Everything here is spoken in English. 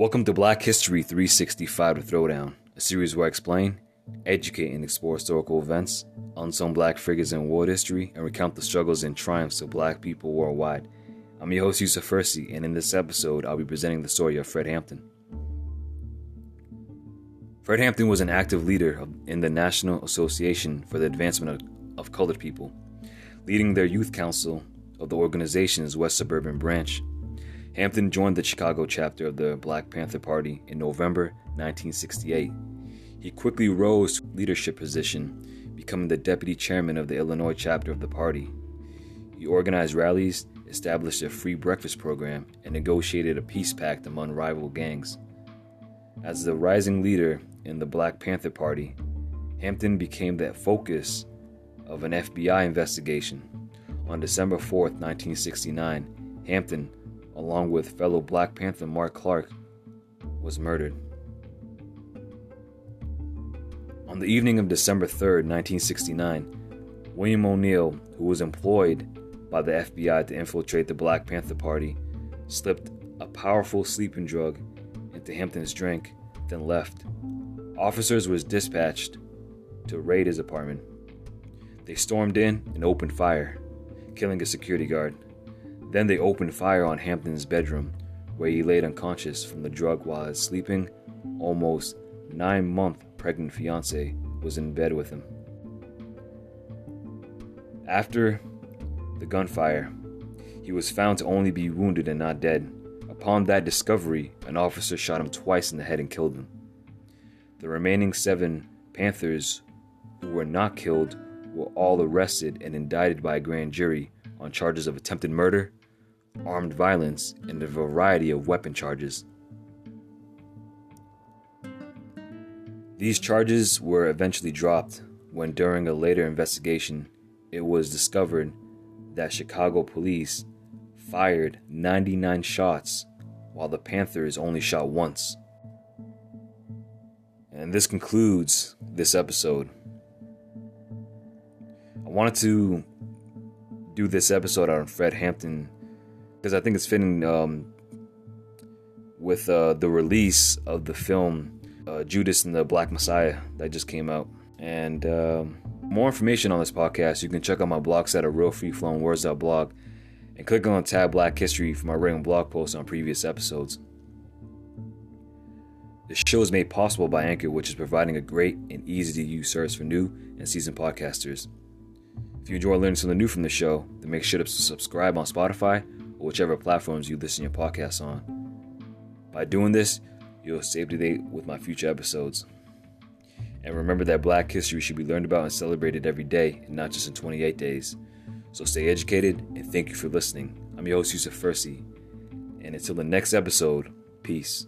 Welcome to Black History 365 to Throwdown, a series where I explain, educate, and explore historical events, unsung black figures in world history, and recount the struggles and triumphs of black people worldwide. I'm your host, Yusuf Hersi, and in this episode, I'll be presenting the story of Fred Hampton. Fred Hampton was an active leader in the National Association for the Advancement of, of Colored People, leading their youth council of the organization's West Suburban branch. Hampton joined the Chicago chapter of the Black Panther Party in November 1968. He quickly rose to leadership position, becoming the deputy chairman of the Illinois chapter of the party. He organized rallies, established a free breakfast program, and negotiated a peace pact among rival gangs. As the rising leader in the Black Panther Party, Hampton became the focus of an FBI investigation. On December 4, 1969, Hampton along with fellow Black Panther Mark Clark, was murdered. On the evening of December 3, 1969, William O'Neal, who was employed by the FBI to infiltrate the Black Panther Party, slipped a powerful sleeping drug into Hampton's drink, then left. Officers was dispatched to raid his apartment. They stormed in and opened fire, killing a security guard. Then they opened fire on Hampton's bedroom, where he laid unconscious from the drug while his sleeping, almost nine month pregnant fiancee was in bed with him. After the gunfire, he was found to only be wounded and not dead. Upon that discovery, an officer shot him twice in the head and killed him. The remaining seven Panthers who were not killed were all arrested and indicted by a grand jury on charges of attempted murder, armed violence, and a variety of weapon charges. These charges were eventually dropped when, during a later investigation, it was discovered that Chicago police fired 99 shots while the Panthers only shot once. And this concludes this episode. I wanted to do this episode on Fred Hampton because I think it's fitting um, with uh, the release of the film uh, Judas and the Black Messiah that just came out. And um, more information on this podcast, you can check out my blog site at realfreeflowingwords.blog and click on tab Black History for my written blog posts on previous episodes. The show is made possible by Anchor, which is providing a great and easy to use service for new and seasoned podcasters. If you enjoy learning something new from the show, then make sure to subscribe on Spotify or whichever platforms you listen to your podcasts on. By doing this, you'll stay up to date with my future episodes. And remember that black history should be learned about and celebrated every day and not just in 28 days. So stay educated and thank you for listening. I'm your host, Yusuf. And until the next episode, peace.